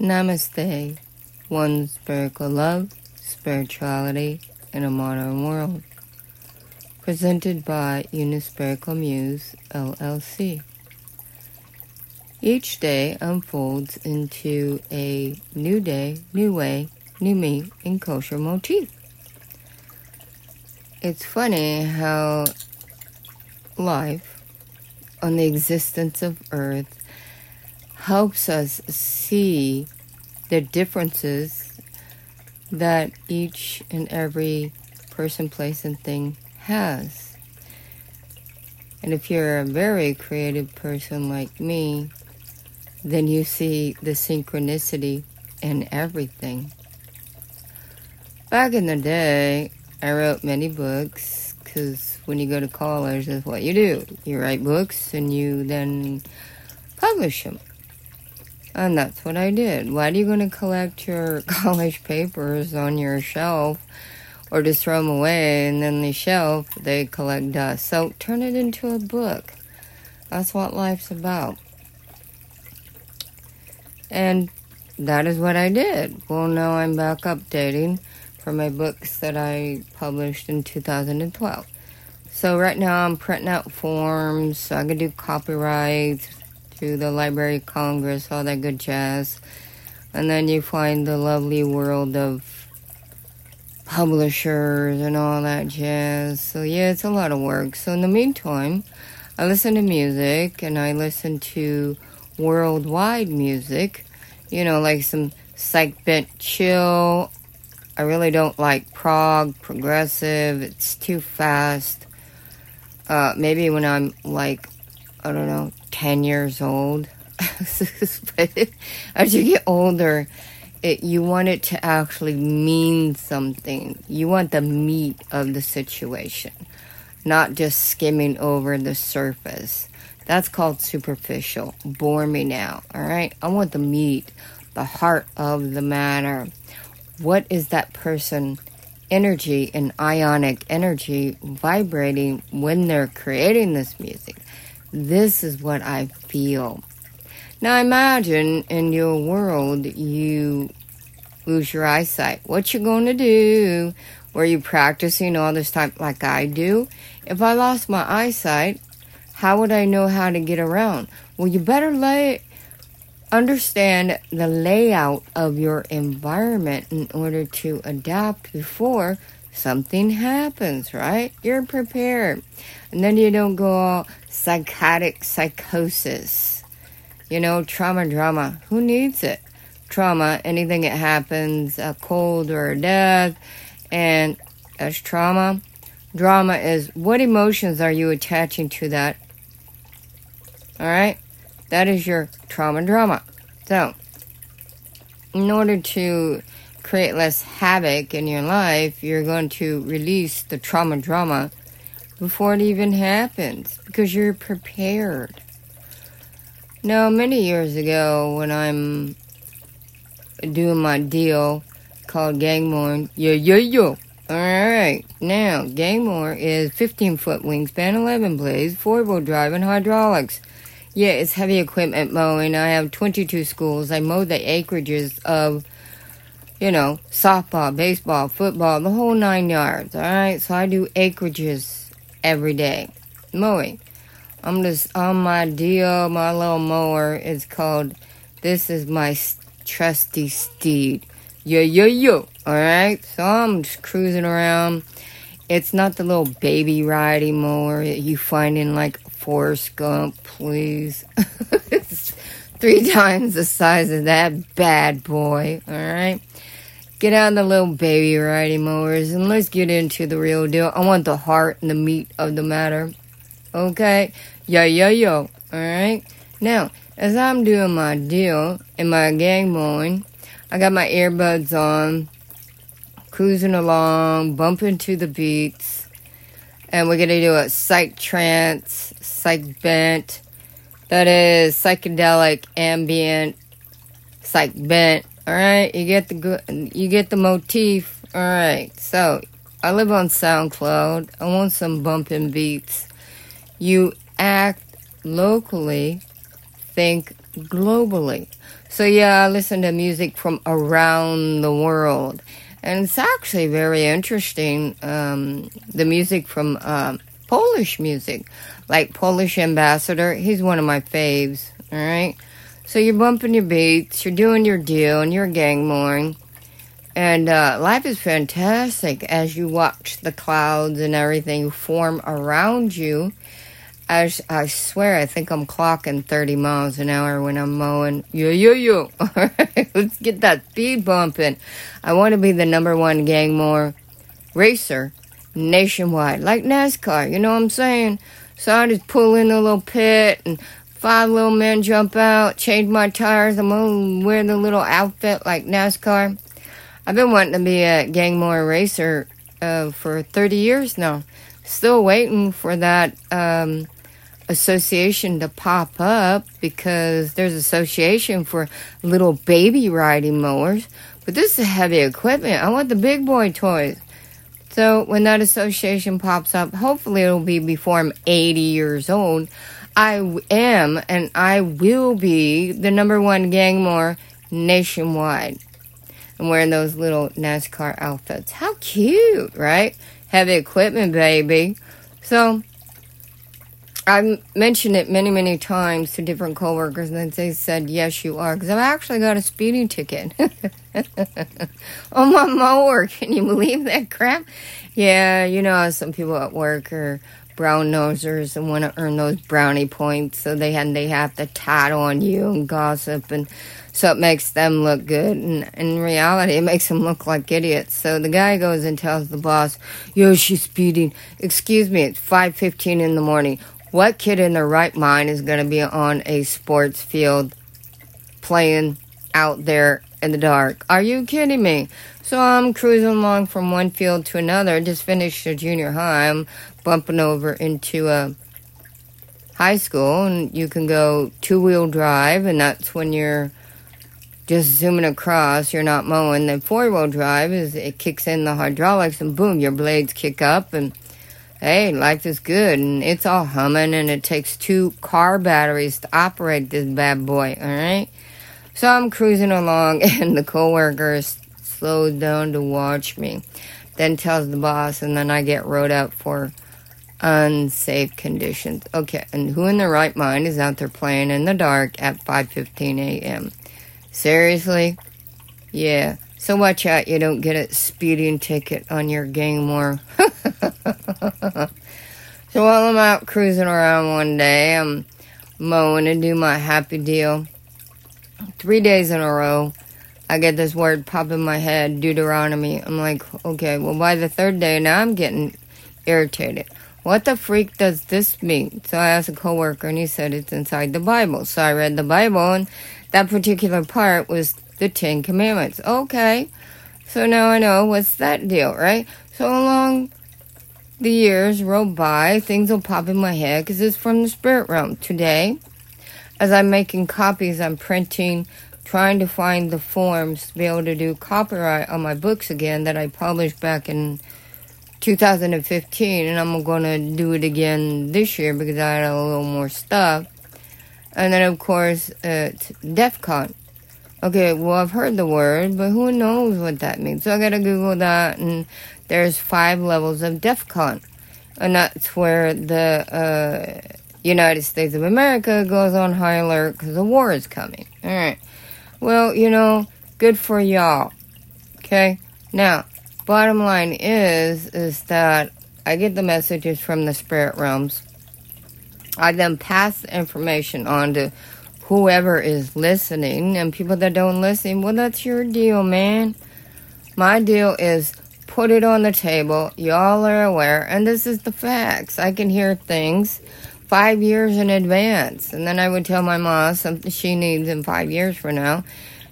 Namaste. One spiritual love, spirituality in a modern world. Presented by Unispiritual Muse LLC. Each day unfolds into a new day, new way, new me in kosher motif. It's funny how life on the existence of Earth helps us see the differences that each and every person, place, and thing has. And if you're a very creative person like me, then you see the synchronicity in everything. Back in the day, I wrote many books because when you go to college, that's what you do. You write books and you then publish them. And that's what I did. Why are you going to collect your college papers on your shelf or just throw them away and then the shelf they collect dust? So turn it into a book. That's what life's about. And that is what I did. Well, now I'm back updating for my books that I published in 2012. So right now I'm printing out forms so I can do copyrights, to the Library of Congress, all that good jazz. And then you find the lovely world of publishers and all that jazz. So, yeah, it's a lot of work. So, in the meantime, I listen to music and I listen to worldwide music, you know, like some psych bent chill. I really don't like prog, progressive, it's too fast. Uh, maybe when I'm like I don't know, 10 years old. but as you get older, it, you want it to actually mean something. You want the meat of the situation, not just skimming over the surface. That's called superficial. Bore me now, all right? I want the meat, the heart of the matter. What is that person energy and ionic energy vibrating when they're creating this music? This is what I feel. Now imagine in your world you lose your eyesight. What you going to do? Were you practicing all this time like I do? If I lost my eyesight, how would I know how to get around? Well, you better lay understand the layout of your environment in order to adapt before something happens, right? You're prepared. And then you don't go all psychotic psychosis. You know, trauma, drama. Who needs it? Trauma, anything that happens, a cold or a death, and as trauma. Drama is what emotions are you attaching to that? All right? That is your trauma drama. So, in order to create less havoc in your life, you're going to release the trauma drama before it even happens because you're prepared. Now, many years ago, when I'm doing my deal called gang mower, yo yo yo. Alright, now gang mower is 15 foot wingspan, 11 blades, 4 wheel drive, and hydraulics. Yeah, it's heavy equipment mowing. I have 22 schools. I mow the acreages of, you know, softball, baseball, football, the whole nine yards. Alright, so I do acreages every day. Mowing. I'm just on my deal, my little mower is called This is my trusty steed. Yo, yo, yo. Alright? So I'm just cruising around. It's not the little baby riding mower that you find in like Forrest Gump, please. it's three times the size of that bad boy. Alright? Get out of the little baby riding mowers and let's get into the real deal. I want the heart and the meat of the matter. Okay? Yo, yo, yo. Alright? Now, as I'm doing my deal in my gang mowing, I got my earbuds on, cruising along, bumping to the beats, and we're gonna do a psych trance, psych bent, that is psychedelic ambient, psych bent, all right, you get the good, you get the motif. All right, so I live on SoundCloud. I want some bumping beats. You act locally, think globally. So yeah, I listen to music from around the world. And it's actually very interesting, um, the music from um, Polish music, like Polish Ambassador. He's one of my faves, all right? So you're bumping your beats, you're doing your deal, and you're gang mowing. And uh, life is fantastic as you watch the clouds and everything form around you. I, I swear, I think I'm clocking 30 miles an hour when I'm mowing. Yo, yo, yo. Let's get that speed bumping. I want to be the number one gang mower racer nationwide, like NASCAR. You know what I'm saying? So I just pull in a little pit and five little men jump out, change my tires. I'm gonna wear the little outfit like NASCAR. I've been wanting to be a gang mower racer uh, for 30 years now. Still waiting for that um, association to pop up because there's association for little baby riding mowers, but this is heavy equipment. I want the big boy toys. So when that association pops up, hopefully it'll be before I'm 80 years old. I am and I will be the number one gang mower nationwide. I'm wearing those little NASCAR outfits. How cute, right? Heavy equipment, baby. So I've mentioned it many, many times to different coworkers, and they said, "Yes, you are," because I've actually got a speeding ticket on my mower. Can you believe that crap? Yeah, you know, some people at work are brown nosers and want to earn those brownie points, so they and they have to tat on you and gossip, and so it makes them look good. And in reality, it makes them look like idiots. So the guy goes and tells the boss, "Yo, she's speeding. Excuse me, it's five fifteen in the morning." What kid in their right mind is going to be on a sports field playing out there in the dark? Are you kidding me? So I'm cruising along from one field to another. Just finished a junior high. I'm bumping over into a high school, and you can go two wheel drive, and that's when you're just zooming across. You're not mowing. The four wheel drive is it kicks in the hydraulics, and boom, your blades kick up and hey, life is good and it's all humming and it takes two car batteries to operate this bad boy, all right? So I'm cruising along and the coworker slows down to watch me, then tells the boss, and then I get wrote up for unsafe conditions. Okay, and who in their right mind is out there playing in the dark at 5:15 a.m.? Seriously? Yeah. So watch out you don't get a speeding ticket on your gang mower. so while I'm out cruising around one day, I'm mowing and do my happy deal. Three days in a row, I get this word pop in my head, Deuteronomy. I'm like, okay, well, by the third day, now I'm getting irritated. What the freak does this mean? So I asked a coworker, and he said it's inside the Bible. So I read the Bible, and that particular part was the Ten Commandments. Okay, so now I know what's that deal, right? So along the years roll by, things will pop in my head because it's from the spirit realm. Today, as I'm making copies, I'm printing, trying to find the forms to be able to do copyright on my books again that I published back in 2015, and I'm to do it again this year because I had a little more stuff. And then, of course, it's DEF CON. Okay, well, I've heard the word, but who knows what that means? So I gotta Google that, and there's five levels of DEF CON. And that's where the uh, United States of America goes on high alert because the war is coming. Alright. Well, you know, good for y'all. Okay? Now, bottom line is, is that I get the messages from the spirit realms. I then pass the information on to whoever is listening and people that don't listen, well, that's your deal, man. My deal is put it on the table. Y'all are aware, and this is the facts. I can hear things five years in advance, and then I would tell my mom something she needs in five years from now.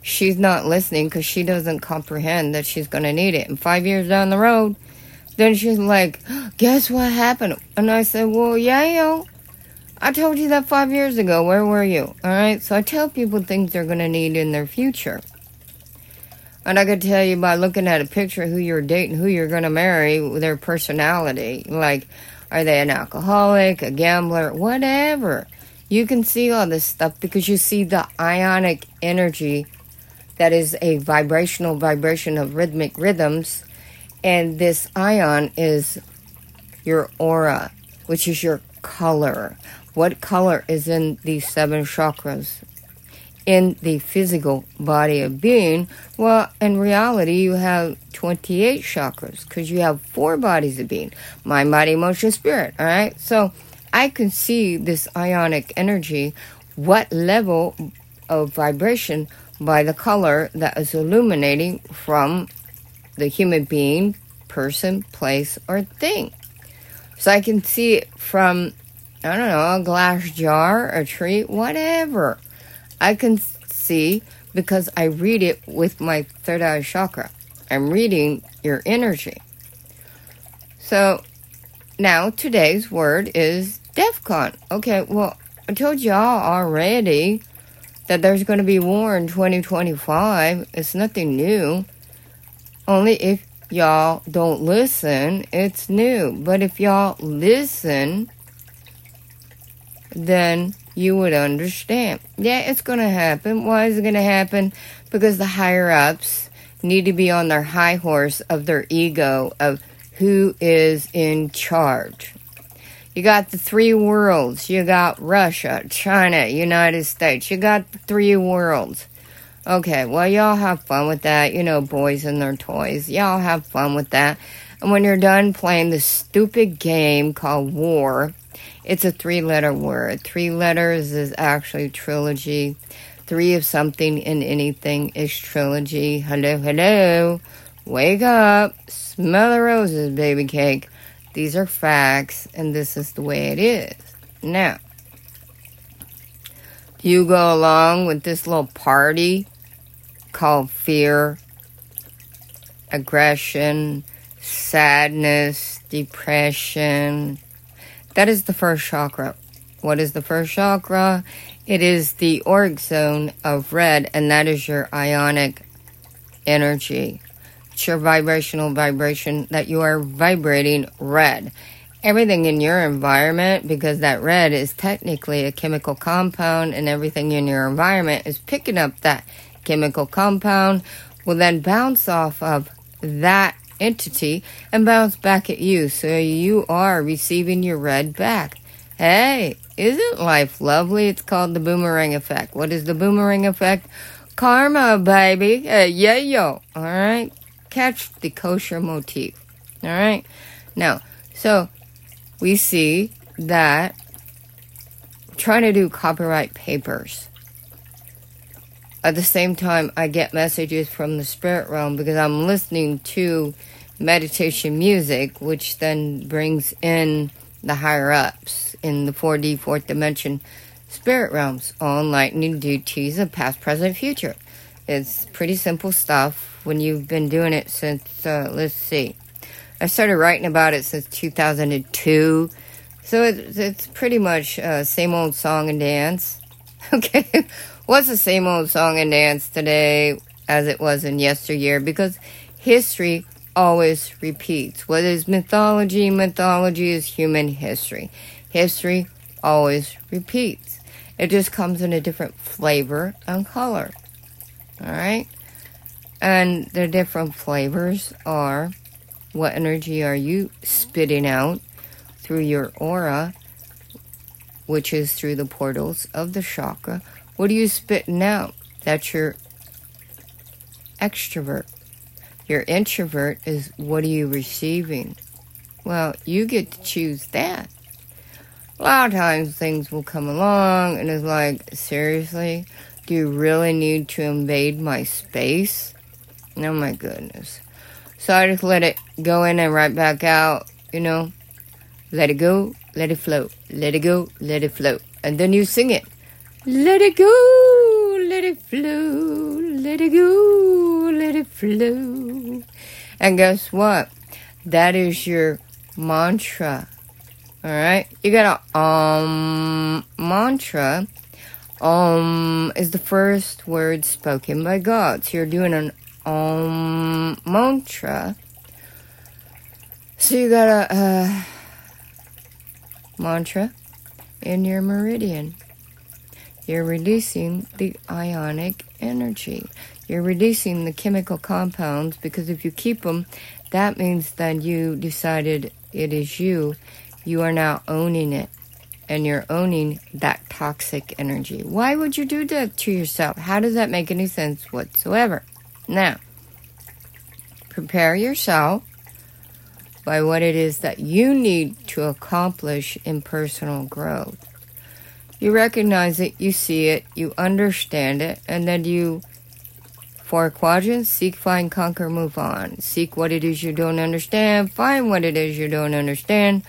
She's not listening because she doesn't comprehend that she's going to need it. And five years down the road, then she's like, Guess what happened? And I said, Well, yeah, yo. I told you that five years ago. Where were you? All right. So I tell people things they're going to need in their future. And I could tell you by looking at a picture who you're dating, who you're going to marry, their personality. Like, are they an alcoholic, a gambler, whatever? You can see all this stuff because you see the ionic energy that is a vibrational vibration of rhythmic rhythms. And this ion is your aura, which is your color. What color is in these seven chakras? In the physical body of being, well, in reality, you have 28 chakras because you have four bodies of being mind, body, emotion, spirit. All right. So I can see this ionic energy, what level of vibration by the color that is illuminating from the human being, person, place, or thing. So I can see it from, I don't know, a glass jar, a tree, whatever. I can see because I read it with my third eye chakra. I'm reading your energy. So now today's word is DEFCON. Okay, well, I told y'all already that there's going to be war in 2025. It's nothing new. Only if y'all don't listen, it's new. But if y'all listen, then you would understand. Yeah, it's going to happen. Why is it going to happen? Because the higher ups need to be on their high horse of their ego of who is in charge. You got the three worlds. You got Russia, China, United States. You got the three worlds. Okay, well, y'all have fun with that. You know, boys and their toys. Y'all have fun with that. And when you're done playing this stupid game called War, it's a three letter word. Three letters is actually trilogy. Three of something in anything is trilogy. Hello, hello. Wake up. Smell the roses, baby cake. These are facts, and this is the way it is. Now, you go along with this little party called fear, aggression, sadness, depression? That is the first chakra. What is the first chakra? It is the auric zone of red, and that is your ionic energy. It's your vibrational vibration that you are vibrating red. Everything in your environment, because that red is technically a chemical compound, and everything in your environment is picking up that chemical compound, will then bounce off of that entity and bounce back at you. So you are receiving your red back. Hey, isn't life lovely? It's called the boomerang effect. What is the boomerang effect? Karma, baby. Hey, yeah, yo. All right catch the kosher motif. All right. Now, so we see that trying to do copyright papers. At the same time, I get messages from the spirit realm because I'm listening to meditation music, which then brings in the higher ups in the 4D, fourth dimension spirit realms, all enlightening duties of past, present, future. It's pretty simple stuff when you've been doing it since, uh, let's see, I started writing about it since 2002. So it's, it's pretty much uh, same old song and dance. Okay, what's the same old song and dance today as it was in yesteryear? Because history always repeats. What is mythology? Mythology is human history. History always repeats. It just comes in a different flavor and color. All right? And the different flavors are what energy are you spitting out through your aura, which is through the portals of the chakra. What are you spitting out? That's your extrovert. Your introvert is what are you receiving? Well, you get to choose that. A lot of times things will come along and it's like, seriously, do you really need to invade my space? Oh my goodness. So I just let it go in and right back out, you know. Let it go, let it float. Let it go, let it float. And then you sing it. Let it go, let it flow. Let it go, let it flow. And guess what? That is your mantra. Alright? You got a um mantra. Um is the first word spoken by God. So you're doing an Om mantra. So you got a uh, mantra in your meridian. you're releasing the ionic energy. You're releasing the chemical compounds because if you keep them, that means that you decided it is you. You are now owning it and you're owning that toxic energy. Why would you do that to yourself? How does that make any sense whatsoever? Now, prepare yourself by what it is that you need to accomplish in personal growth. You recognize it, you see it, you understand it, and then you, four quadrants, seek, find, conquer, move on. Seek what it is you don't understand, find what it is you don't understand,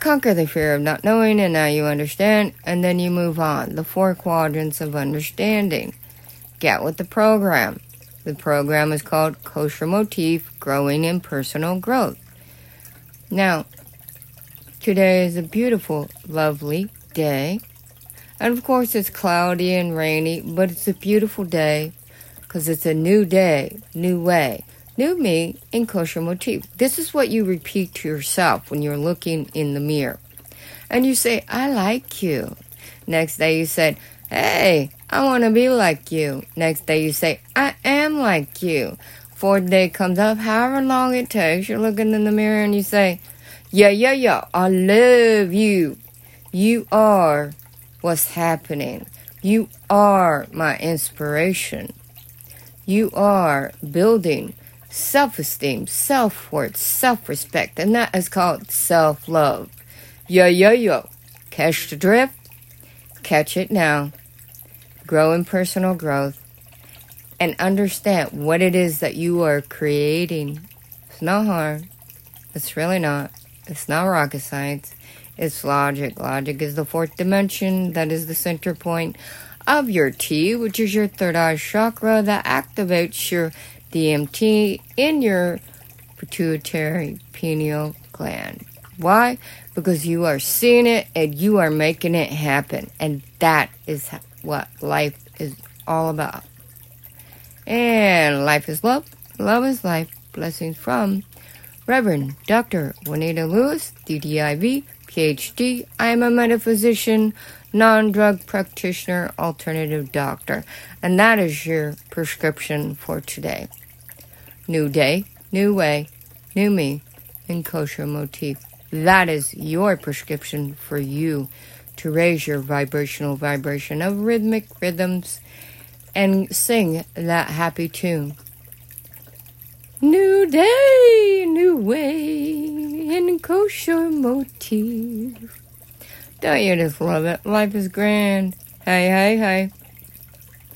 conquer the fear of not knowing, and now you understand, and then you move on. The four quadrants of understanding. Get with the program. The program is called Kosher Motif Growing in Personal Growth. Now, today is a beautiful, lovely day. And of course, it's cloudy and rainy, but it's a beautiful day because it's a new day, new way, new me in kosher motif. This is what you repeat to yourself when you're looking in the mirror. And you say, I like you. Next day you said, Hey, I want to be like you. Next day you say, I am like you. Fourth day comes up, however long it takes, you're looking in the mirror and you say, Yeah, yeah, yeah, I love you. You are what's happening. You are my inspiration. You are building self esteem, self worth, self respect, and that is called self love. Yo, yo, yo. Catch the drift? Catch it now. Grow in personal growth and understand what it is that you are creating. It's not hard. It's really not. It's not rocket science. It's logic. Logic is the fourth dimension. That is the center point of your T, which is your third eye chakra that activates your DMT in your pituitary pineal gland. Why? Because you are seeing it and you are making it happen. And that is what life is all about. And life is love, love is life. Blessings from Reverend Dr. Juanita Lewis, DDIV, PhD. I am a metaphysician, non drug practitioner, alternative doctor, and that is your prescription for today. New day, new way, new me, in kosher motif. That is your prescription for you to raise your vibrational vibration of rhythmic rhythms and sing that happy tune. New day, new way, in kosher motif. Don't you just love it? Life is grand. Hey, hey, hey.